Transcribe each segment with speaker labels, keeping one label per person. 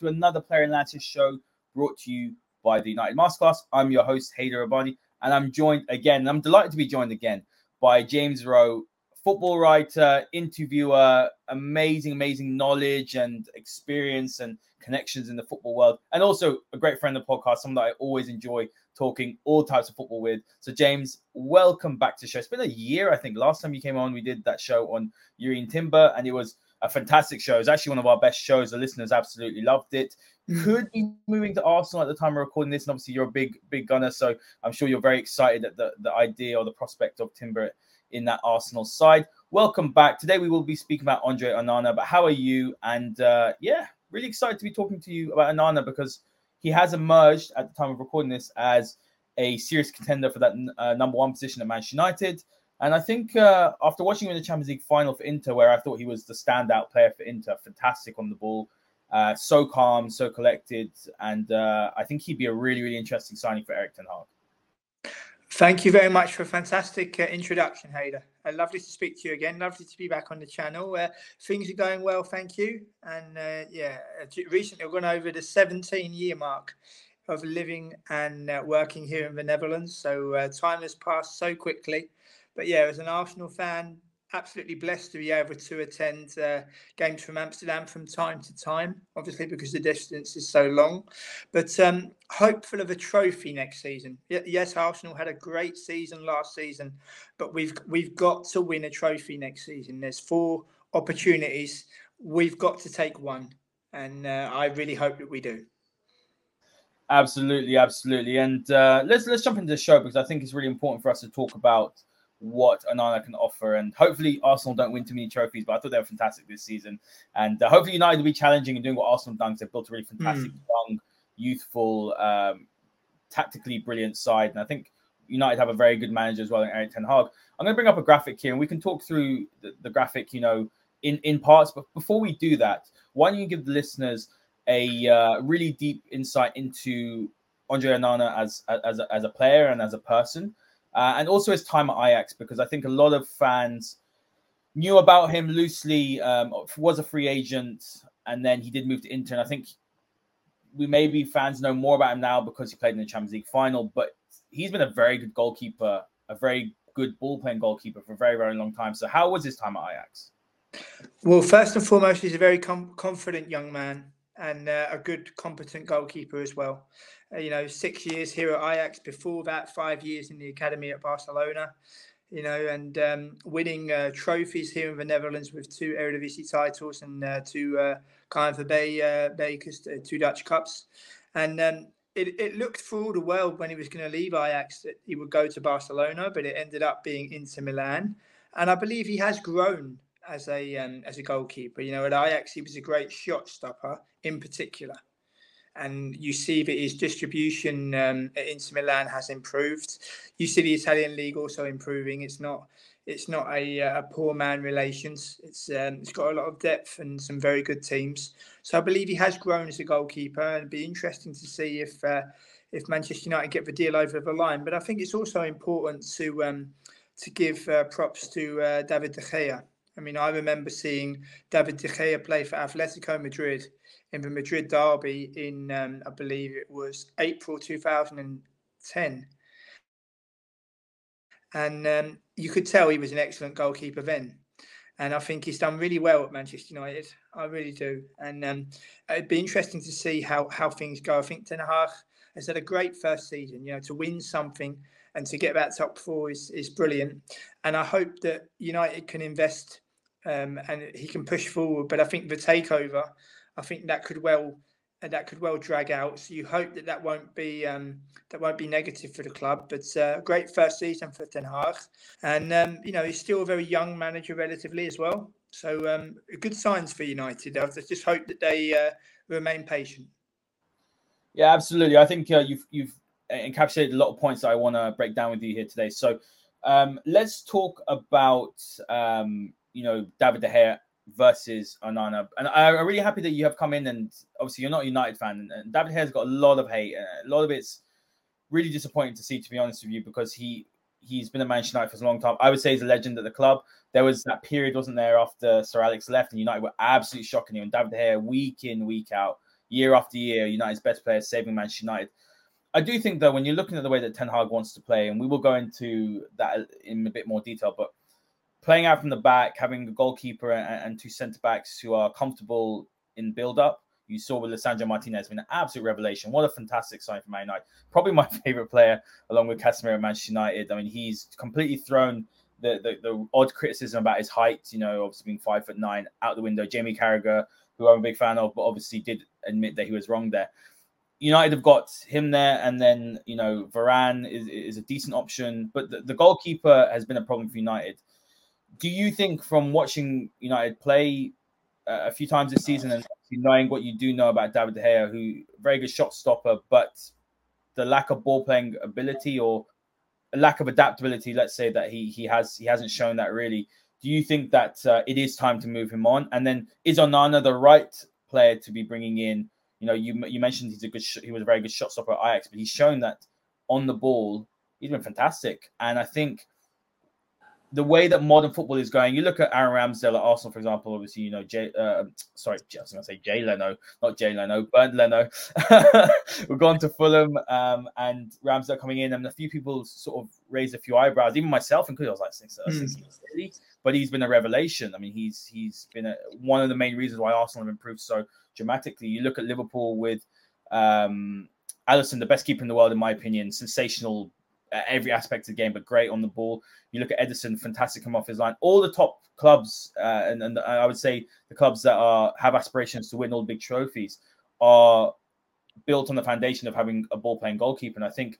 Speaker 1: to another Player Analysis show brought to you by the United Masterclass. I'm your host, Haider Rubbani, and I'm joined again. I'm delighted to be joined again by James Rowe, football writer, interviewer, amazing, amazing knowledge and experience and connections in the football world, and also a great friend of the podcast, someone that I always enjoy talking all types of football with. So, James, welcome back to the show. It's been a year, I think. Last time you came on, we did that show on Jurrien Timber, and it was a fantastic show. It's actually one of our best shows. The listeners absolutely loved it. Mm. Could be moving to Arsenal at the time of recording this, and obviously you're a big, big gunner, so I'm sure you're very excited at the, the idea or the prospect of Timber in that Arsenal side. Welcome back. Today we will be speaking about Andre Onana, but how are you? And uh, yeah, really excited to be talking to you about Onana because he has emerged at the time of recording this as a serious contender for that uh, number one position at Manchester United. And I think uh, after watching him in the Champions League final for Inter, where I thought he was the standout player for Inter, fantastic on the ball, uh, so calm, so collected, and uh, I think he'd be a really, really interesting signing for Erik Ten Hag.
Speaker 2: Thank you very much for a fantastic uh, introduction, Haider. Uh, lovely to speak to you again. Lovely to be back on the channel. Uh, things are going well, thank you. And yeah, recently I've gone over the 17 year mark of living and working here in the Netherlands. So time has passed so quickly. But yeah, as an Arsenal fan, absolutely blessed to be able to attend uh, games from Amsterdam from time to time, obviously because the distance is so long. But um, hopeful of a trophy next season. Yes, Arsenal had a great season last season, but we've we've got to win a trophy next season. There's four opportunities. We've got to take one, and uh, I really hope that we do.
Speaker 1: Absolutely, absolutely, and uh, let's let's jump into the show because I think it's really important for us to talk about what Onana can offer. And hopefully, Arsenal don't win too many trophies, but I thought they were fantastic this season. And uh, hopefully, United will be challenging and doing what Arsenal have done. They've built a really fantastic, mm. young, youthful, um, tactically brilliant side. And I think United have a very good manager as well, in Erik Ten Hag. I'm going to bring up a graphic here, and we can talk through the, the graphic, you know, in in parts. But before we do that, why don't you give the listeners a uh, really deep insight into Andre Onana as as a, as a player and as a person? Uh, and also his time at Ajax, because I think a lot of fans knew about him loosely, um, was a free agent, and then he did move to Inter. And I think we maybe fans know more about him now because he played in the Champions League final, but he's been a very good goalkeeper, a very good ball playing goalkeeper for a very, very long time. So, how was his time at Ajax?
Speaker 2: Well, first and foremost, he's a very com- confident young man and uh, a good, competent goalkeeper as well. You know, six years here at Ajax. Before that, five years in the academy at Barcelona. You know, and um, winning uh, trophies here in the Netherlands with two Eredivisie titles and uh, two uh, KNVB uh, Bekers, uh, two Dutch Cups. And um, it, it looked for all the world when he was going to leave Ajax that he would go to Barcelona, but it ended up being Inter Milan. And I believe he has grown as a um, as a goalkeeper. You know, at Ajax he was a great shot stopper in particular and you see that his distribution um, at Inter Milan has improved. You see the Italian league also improving. It's not it's not a, uh, a poor man relations. It's um, it's got a lot of depth and some very good teams. So I believe he has grown as a goalkeeper, and it'd be interesting to see if uh, if Manchester United get the deal over the line. But I think it's also important to um, to give uh, props to uh, David de Gea. I mean, I remember seeing David de Gea play for Atletico Madrid in the Madrid derby in, um, I believe it was April 2010. And um, you could tell he was an excellent goalkeeper then. And I think he's done really well at Manchester United. I really do. And um, it'd be interesting to see how, how things go. I think Ten Hag has had a great first season. You know, to win something and to get that top four is, is brilliant. And I hope that United can invest um, and he can push forward. But I think the takeover I think that could well that could well drag out. So you hope that that won't be um, that won't be negative for the club. But uh, great first season for Ten Hag, and um, you know he's still a very young manager relatively as well. So um, good signs for United. I just hope that they uh, remain patient.
Speaker 1: Yeah, absolutely. I think uh, you've you've encapsulated a lot of points that I want to break down with you here today. So um, let's talk about um, you know David De Gea versus Onana. And I'm really happy that you have come in and obviously you're not a United fan. And, David Hare's got a lot of hate. A lot of it's really disappointing to see, to be honest with you, because he he's been a Manchester United for a long time. I would say he's a legend at the club. There was that period, wasn't there, after Sir Alex left, and United were absolutely shocking him. And David Gea, week in, week out, year after year, United's best player saving Manchester United. I do think though, when you're looking at the way that Ten Hag wants to play, and we will go into that in a bit more detail, but playing out from the back, having a goalkeeper and, and two centre backs who are comfortable in build up. You saw with Lisandro Martinez been an absolute revelation. What a fantastic sign for Man United. Probably my favorite player, along with Casemiro at Manchester United. I mean, he's completely thrown the, the, the odd criticism about his height, you know, obviously being five foot nine out the window. Jamie Carragher, who I'm a big fan of, but obviously did admit that he was wrong there. United have got him there, and then you know Varane is, is a decent option, but the, the goalkeeper has been a problem for United. Do you think, from watching United play uh, a few times this season and knowing what you do know about David De Gea, who very good shot stopper, but the lack of ball playing ability or a lack of adaptability, let's say that he he has he hasn't shown that really. Do you think that uh, it is time to move him on? And then is Onana the right player to be bringing in? You know, you you mentioned he's a good he was a very good shot stopper at Ajax, but he's shown that on the ball he's been fantastic. And I think the way that modern football is going, you look at Aaron Ramsdale at Arsenal, for example. Obviously, you know, Jay, uh, sorry, I was going to say Jay Leno, not Jay Leno, Bernd Leno. We've gone to Fulham, um, and Ramsdale coming in, and a few people sort of raised a few eyebrows, even myself, including I was like, six, uh, six, mm. but he's been a revelation. I mean, he's he's been a, one of the main reasons why Arsenal have improved so dramatically. You look at Liverpool with um, Alisson, the best keeper in the world, in my opinion, sensational every aspect of the game, but great on the ball. You look at Ederson, fantastic come off his line. All the top clubs, uh, and, and I would say the clubs that are have aspirations to win all the big trophies, are built on the foundation of having a ball playing goalkeeper. And I think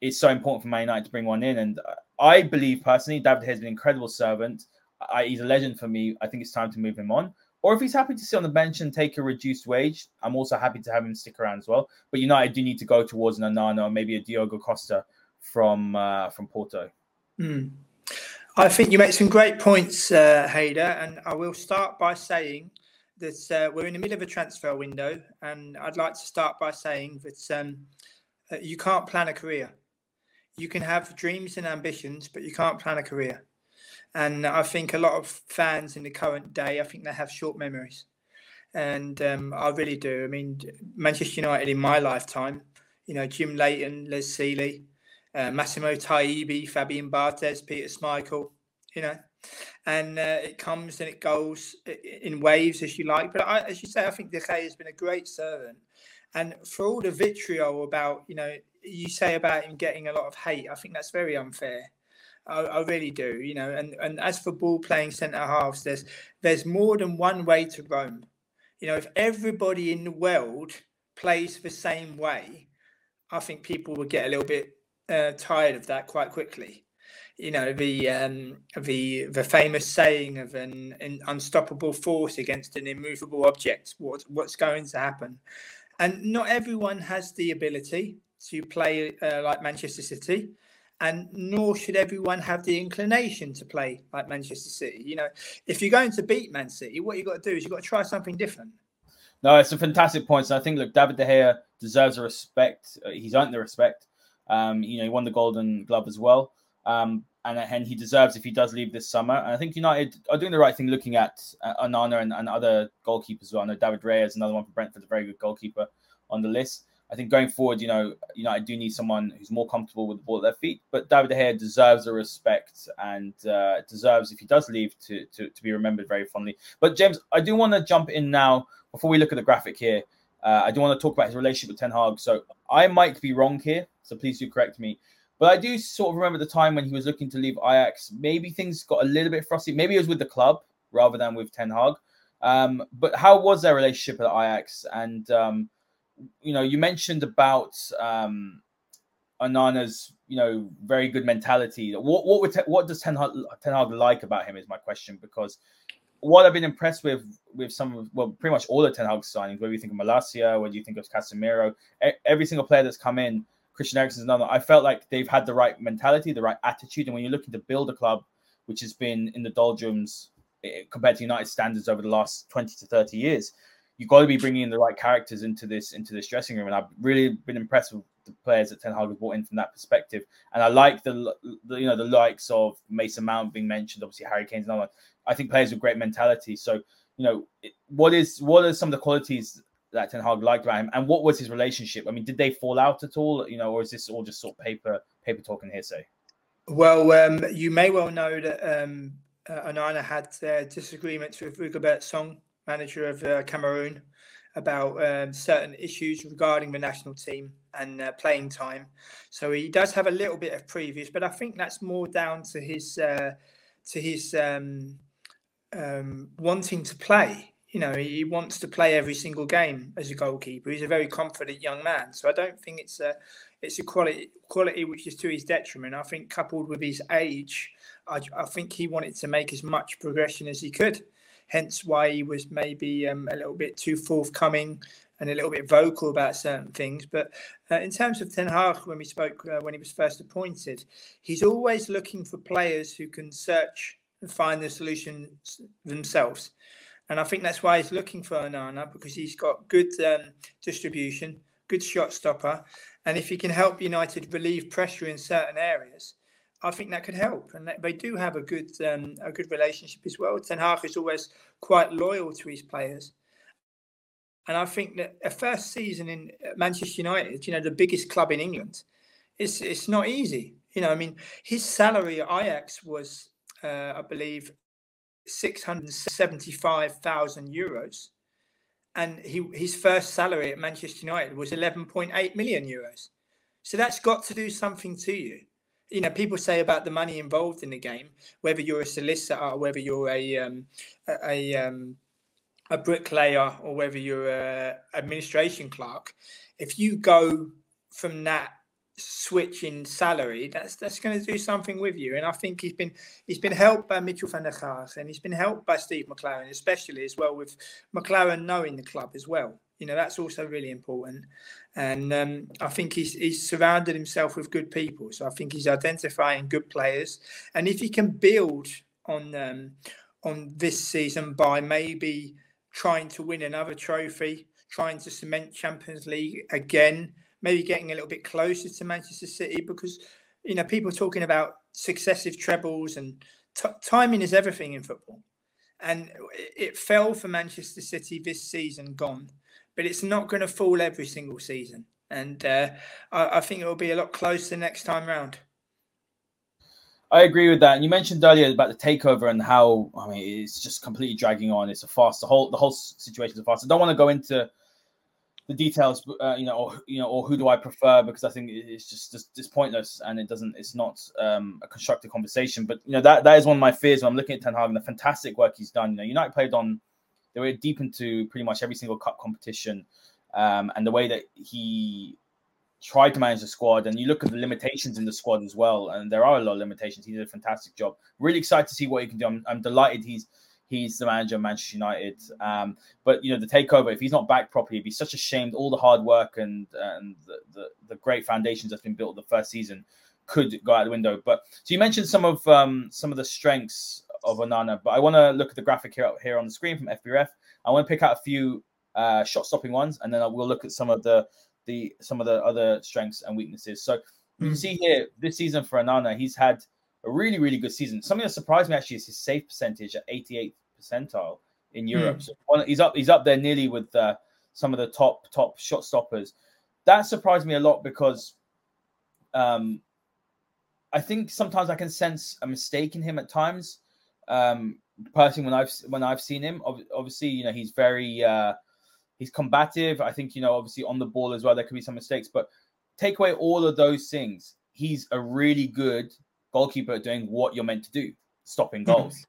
Speaker 1: it's so important for Man United to bring one in. And I believe personally, David has been an incredible servant. I, he's a legend for me. I think it's time to move him on. Or if he's happy to sit on the bench and take a reduced wage, I'm also happy to have him stick around as well. But United do need to go towards an Onana or maybe a Diogo Costa from uh, from Porto.
Speaker 2: Mm. I think you make some great points, uh, Haider, and I will start by saying that uh, we're in the middle of a transfer window, and I'd like to start by saying that um, uh, you can't plan a career. You can have dreams and ambitions, but you can't plan a career. And I think a lot of fans in the current day, I think they have short memories, and um, I really do. I mean, Manchester United in my lifetime, you know, Jim Leighton, Les Sealey, uh, Massimo Taibi, Fabian Barthez, Peter Schmeichel, you know, and uh, it comes and it goes in waves, as you like. But I, as you say, I think De Gea has been a great servant. And for all the vitriol about, you know, you say about him getting a lot of hate, I think that's very unfair. I, I really do, you know. And and as for ball playing centre halves, there's there's more than one way to roam. You know, if everybody in the world plays the same way, I think people would get a little bit uh, tired of that quite quickly. You know the um, the the famous saying of an, an, unstoppable force against an immovable object. What what's going to happen? And not everyone has the ability to play uh, like Manchester City, and nor should everyone have the inclination to play like Manchester City. You know, if you're going to beat Man City, what you've got to do is you've got to try something different.
Speaker 1: No, it's a fantastic point. So I think look, David De Gea deserves a respect. Uh, he's earned the respect. Um, you know, he won the Golden Glove as well. Um, and, and he deserves if he does leave this summer. And I think United are doing the right thing looking at uh, Onana and, and other goalkeepers as well. I know David Raya is another one for Brentford, a very good goalkeeper on the list. I think going forward, you know, United do need someone who's more comfortable with the ball at their feet. But David De Gea deserves the respect and uh, deserves, if he does leave, to, to, to be remembered very fondly. But James, I do want to jump in now before we look at the graphic here. Uh, I do want to talk about his relationship with Ten Hag. So I might be wrong here, so please do correct me. But I do sort of remember the time when he was looking to leave Ajax. Maybe things got a little bit frosty. Maybe it was with the club rather than with Ten Hag. Um, but how was their relationship at Ajax? And um, you know, you mentioned about um, Onana's, you know, very good mentality. What what would what does Ten Hag, Ten Hag like about him? Is my question because what I've been impressed with with some of well, pretty much all the Ten Hag signings. Whether you think of Malacia, whether you think of Casemiro, every single player that's come in, Christian Eriksen's another. I felt like they've had the right mentality, the right attitude, and when you're looking to build a club which has been in the doldrums eh, compared to United standards over the last twenty to thirty years, you've got to be bringing in the right characters into this into this dressing room. And I've really been impressed with the players that Ten Hag has brought in from that perspective. And I like the, the you know the likes of Mason Mount being mentioned, obviously Harry Kane's another. I think players with great mentality. So, you know, what is what are some of the qualities that Ten Hag liked about him, and what was his relationship? I mean, did they fall out at all? You know, or is this all just sort of paper paper talk and hearsay?
Speaker 2: Well, um, you may well know that um, uh, had uh, disagreements with Rigobert Song, manager of uh, Cameroon, about um, certain issues regarding the national team and uh, playing time. So he does have a little bit of previous, but I think that's more down to his uh, to his um, um, wanting to play. You know, he wants to play every single game as a goalkeeper. He's a very confident young man, so I don't think it's a it's a quality quality which is to his detriment. I think coupled with his age, I, I think he wanted to make as much progression as he could hence why he was maybe um, a little bit too forthcoming and a little bit vocal about certain things. But uh, in terms of Ten Hag, when we spoke uh, when he was first appointed, he's always looking for players who can search find the solutions themselves. And I think that's why he's looking for Onana because he's got good um, distribution, good shot stopper, and if he can help United relieve pressure in certain areas, I think that could help, and they do have a good um, a good relationship as well. Ten Hag is always quite loyal to his players, and I think that a first season in Manchester United, you know, the biggest club in England, it's it's not easy. You know, I mean, his salary at Ajax was, I believe, six hundred seventy-five thousand euros, and he his first salary at Manchester United was eleven point eight million euros. So that's got to do something to you you know people say about the money involved in the game whether you're a solicitor or whether you're a um, a, a, um, a bricklayer or whether you're a administration clerk if you go from that switch in salary that's that's going to do something with you. And i think he's been he's been helped by mitchell van der Gaag and he's been helped by steve McClaren especially as well with McClaren knowing the club as well. You know that's also really important. And um, I think he's he's surrounded himself with good people. So I think he's identifying good players, and if he can build on um, on this season by maybe trying to win another trophy, trying to cement Champions League again, maybe getting a little bit closer to Manchester City because you know people talking about successive trebles and t- timing is everything in football, and it fell for Manchester City this season, gone but it's not going to fall every single season. And uh, I, I, think it will be a lot closer next time round.
Speaker 1: I agree with that. And you mentioned earlier about the takeover and how I mean it's just completely dragging on. It's a fast. The whole the whole situation is a fast. I don't want to go into the details, uh, you know, or you know, or who do I prefer? Because I think it's just just, just pointless and it doesn't. It's not um, a constructive conversation. But you know that that is one of my fears when I'm looking at Ten Hag and the fantastic work he's done. You know, United played on they were deep into pretty much every single cup competition, um, and the way that he tried to manage the squad. And you look at the limitations in the squad as well, and there are a lot of limitations. He did a fantastic job. Really excited to see what he can do. I'm, I'm delighted he's he's the manager of Manchester United. Um, but you know, the takeover, if he's not back properly, it'd be such a shame. All the hard work and and the, the, the great foundations that's been built the first season could go out the window. But so you mentioned some of um, some of the strengths of Onana. But I want to look at the graphic here here on the screen from FBref. I want to pick out a few uh, shot stopping ones, and then we'll look at some of the the some of the other strengths and weaknesses. So you can hmm. see here this season for Onana, he's had a really really good season. Something that surprised me actually is his save percentage at 88 percentile in Europe. Mm. So he's up he's up there nearly with uh, some of the top top shot stoppers. That surprised me a lot because um, I think sometimes I can sense a mistake in him at times. Um, personally, when I've when I've seen him, obviously, you know, he's very uh, he's combative. I think you know, obviously, on the ball as well, there could be some mistakes, but take away all of those things, he's a really good goalkeeper doing what you're meant to do, stopping mm-hmm. goals.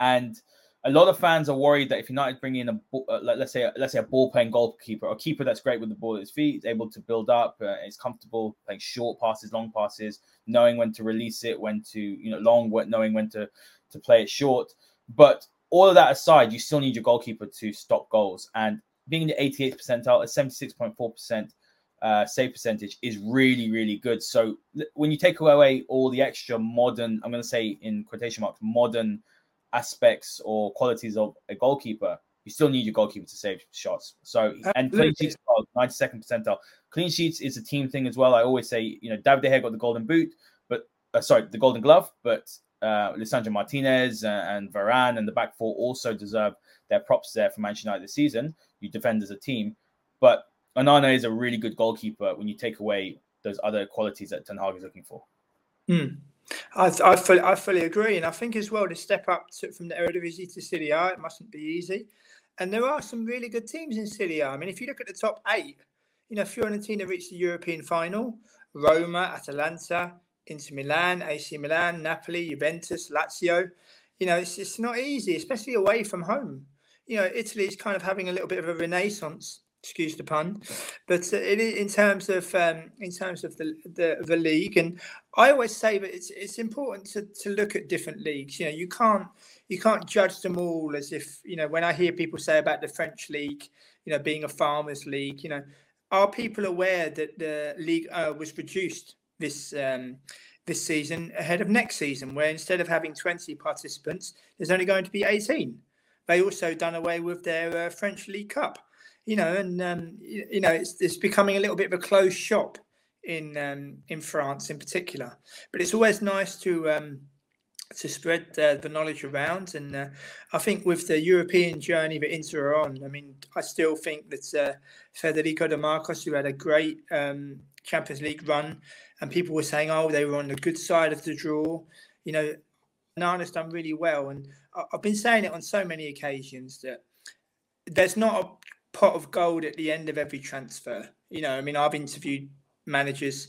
Speaker 1: and a lot of fans are worried that if United bring in a uh, let's say let's say a ball playing goalkeeper, a keeper that's great with the ball at his feet, able to build up, uh, is comfortable playing short passes, long passes, knowing when to release it, when to you know long, knowing when to to play it short. But all of that aside, you still need your goalkeeper to stop goals. And being the 88th percentile, a 76.4% uh, save percentage is really, really good. So when you take away all the extra modern, I'm going to say in quotation marks, modern aspects or qualities of a goalkeeper, you still need your goalkeeper to save shots. So and clean sheets, 92nd percentile. Clean sheets is a team thing as well. I always say, you know, David De Gea got the golden boot, but uh, sorry, the golden glove, but uh, Lisandro Martinez and, and Varane and the back four also deserve their props there for Manchester United this season. You defend as a team. But Onana is a really good goalkeeper when you take away those other qualities that Ten Hag is looking for.
Speaker 2: Hmm. I, I, fully, I fully agree. And I think as well to step up to, from the Eredivisie to Serie A, it mustn't be easy. And there are some really good teams in Serie A. I mean, if you look at the top eight, you know, Fiorentina reached the European final, Roma, Atalanta, Inter Milan, AC Milan, Napoli, Juventus, Lazio. You know, it's, it's not easy, especially away from home. You know, Italy is kind of having a little bit of a renaissance excuse the pun, but uh, in terms of um, in terms of the, the, the league, and I always say that it's it's important to, to look at different leagues. You know, you can't you can't judge them all as if you know. When I hear people say about the French league, you know, being a farmers' league, you know, are people aware that the league uh, was reduced this um, this season ahead of next season, where instead of having twenty participants, there's only going to be eighteen. They also done away with their uh, French League Cup you know, and um, you, you, know, it's it's becoming a little bit of a closed shop in um, in France in particular. But it's always nice to um, to spread uh, the knowledge around, and uh, I think with the European journey that Inter are on, I mean, I still think that uh, Federico De Marcos, who had a great um, Champions League run, and people were saying, oh, they were on the good side of the draw, you know. Nana's done really well, and I've been saying it on so many occasions that there's not a pot of gold at the end of every transfer. You know, I mean, I've interviewed managers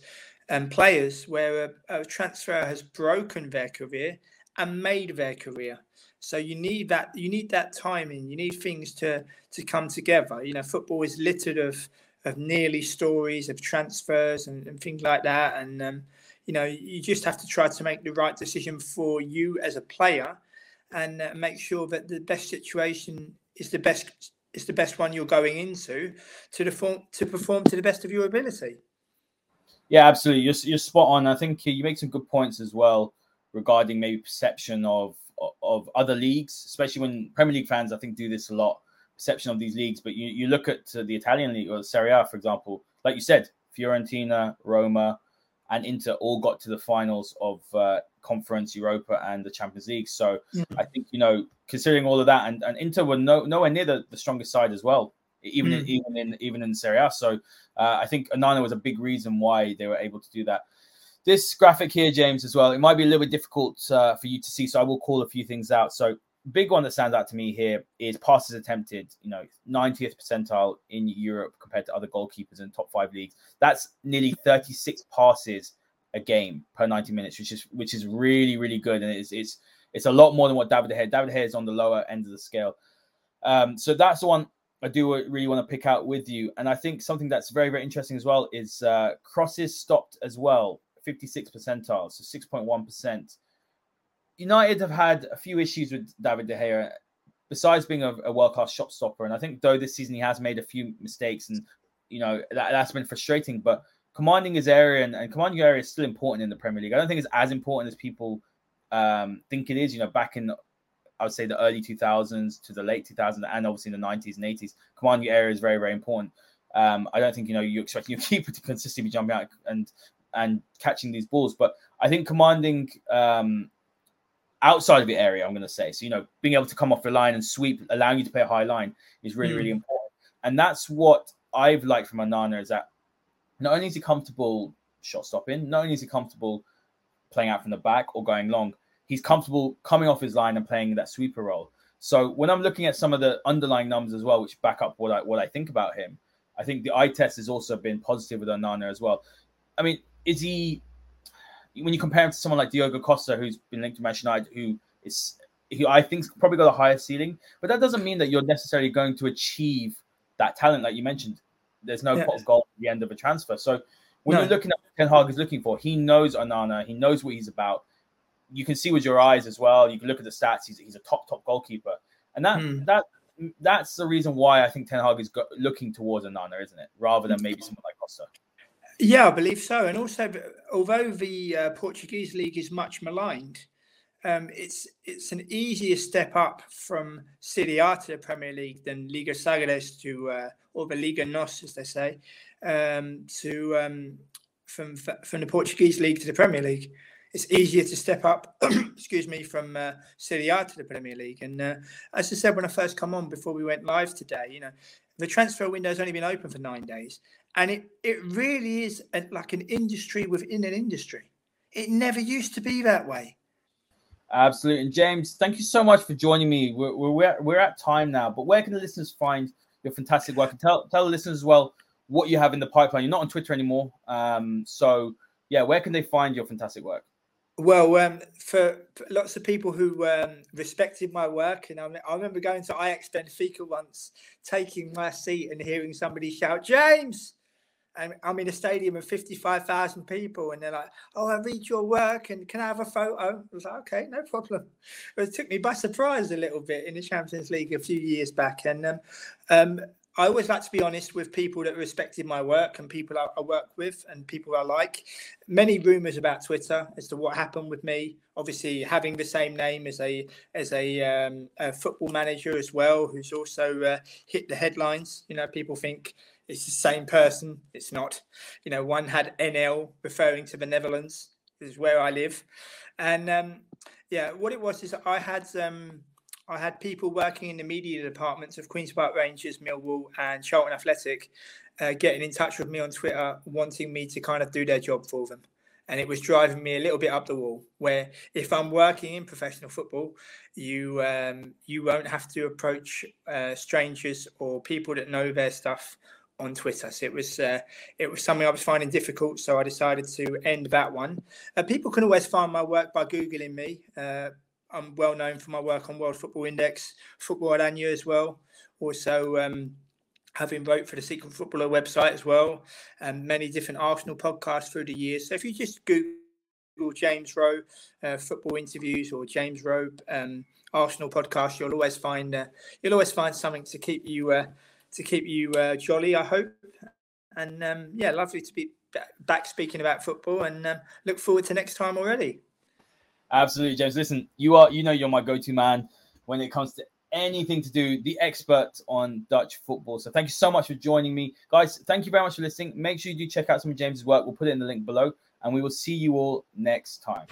Speaker 2: and players where a, a, transfer has broken their career and made their career. So you need that. You need that timing. You need things to to come together. You know, football is littered of of nearly stories of transfers and, and things like that. And um, you know, you just have to try to make the right decision for you as a player, and uh, make sure that the best situation is the best is the best one you're going into to the form, to perform to the best of your ability.
Speaker 1: Yeah, absolutely. You're, you're spot on. I think you make some good points as well regarding maybe perception of of other leagues, especially when Premier League fans I think do this a lot. Perception of these leagues, but you, you look at the Italian league or Serie A, for example, like you said, Fiorentina, Roma, and Inter all got to the finals of uh, Conference Europa and the Champions League. So. I think you know, considering all of that, and, and Inter were no, nowhere near the, the strongest side as well, even mm-hmm. in, even in even in Serie A. So uh, I think Onana was a big reason why they were able to do that. This graphic here, James, as well, it might be a little bit difficult uh, for you to see, so I will call a few things out. So big one that stands out to me here is passes attempted, you know, 90th percentile in Europe compared to other goalkeepers in top five leagues. That's nearly 36 passes a game per 90 minutes, which is which is really, really good. And it's it's it's a lot more than what David De Gea. David De Gea is on the lower end of the scale. Um, so that's the one I do really want to pick out with you. And I think something that's very, very interesting as well is uh, crosses stopped as well, 56 percentile, so 6.1%. United have had a few issues with David De Gea, besides being a, a world class shot stopper. And I think though this season he has made a few mistakes, and you know that, that's been frustrating. But commanding his area and, and commanding your area is still important in the Premier League. I don't think it's as important as people um, think it is. You know, back in I would say the early 2000s to the late 2000s, and obviously in the 90s and 80s, commanding your area is very very important. Um, I don't think you know you expect your keeper to consistently be jumping out and and catching these balls, but I think commanding um, outside of the area, I'm going to say. So, you know, being able to come off the line and sweep, allowing you to play a high line is really, mm. really important. And that's what I've liked from Onana is that not only is he comfortable shot stopping, not only is he comfortable playing out from the back or going long, he's comfortable coming off his line and playing that sweeper role. So when I'm looking at some of the underlying numbers as well, which back up what I what I think about him, I think the eye test has also been positive with Onana as well. I mean, is he when you compare him to someone like Diogo Costa, who's been linked to Manchester United, who is who I think probably got a higher ceiling, but that doesn't mean that you're necessarily going to achieve that talent, like you mentioned. There's no yeah. pot of gold the end of a transfer. So when no. you're looking at what Ten Hag is looking for, he knows Onana, he knows what he's about. You can see with your eyes as well. You can look at the stats. He's, he's a top top goalkeeper, and that mm. that that's the reason why I think Ten Hag is go- looking towards Onana, isn't it? Rather than maybe someone like Costa.
Speaker 2: Yeah, I believe so. And also, although the uh, Portuguese league is much maligned, um, it's it's an easier step up from Serie A to the Premier League than Liga Sagres to uh, or the Liga Nos, as they say, um, to um, from from the Portuguese league to the Premier League. It's easier to step up, excuse me, from uh, Serie A to the Premier League. And uh, as I said when I first come on before we went live today, you know, The transfer window has only been open for nine days, and it it really is a, like an industry within an industry. It never used to be that way.
Speaker 1: Absolutely. And James, thank you so much for joining me. We're, we're, we're at time now, but where can the listeners find your fantastic work? And tell, tell the listeners as well what you have in the pipeline. You're not on Twitter anymore. Um, so, yeah, where can they find your fantastic work?
Speaker 2: Well, um, for lots of people who um, respected my work, and I, I, remember going to Ajax Benfica once, taking my seat and hearing somebody shout, James! And I'm in a stadium of 55,000 people, and they're like, Oh, I read your work, and can I have a photo? I was like, Okay, no problem. It took me by surprise a little bit in the Champions League a few years back. And um, um, I always like to be honest with people that respected my work and people I, work with and people I like. Many rumors about Twitter as to what happened with me. Obviously, having the same name as a as a, um, a football manager as well, who's also uh, hit the headlines. You know, people think it's the same person. It's not. You know, one had NL referring to the Netherlands. Is where I live, and um, yeah, what it was is I had. Um, I had people working in the media departments of Queen's Park Rangers, Millwall, and Charlton Athletic uh, getting in touch with me on Twitter, wanting me to kind of do their job for them. And it was driving me a little bit up the wall. Where if I'm working in professional football, you um, you won't have to approach uh, strangers or people that know their stuff on Twitter. So it was uh, it was something I was finding difficult. So I decided to end that one. Uh, people can always find my work by googling me. Uh, I'm well known for my work on World Football Index, Football Aranya as well. Also, um, having wrote for the Secret Footballer website as well, and many different Arsenal podcasts through the years. So if you just Google James Rowe uh, football interviews or James Rowe um, Arsenal podcast, you'll always find uh, you'll always find something to keep you uh, to keep you uh, jolly. I hope, and um, yeah, lovely to be back speaking about football, and um, look forward to next time already.
Speaker 1: Absolutely, James. Listen, you are you know you're my go-to man when it comes to anything to do the expert on Dutch football. So thank you so much for joining me, guys. Thank you very much for listening. Make sure you do check out some of James's work. We'll put it in the link below, and we will see you all next time.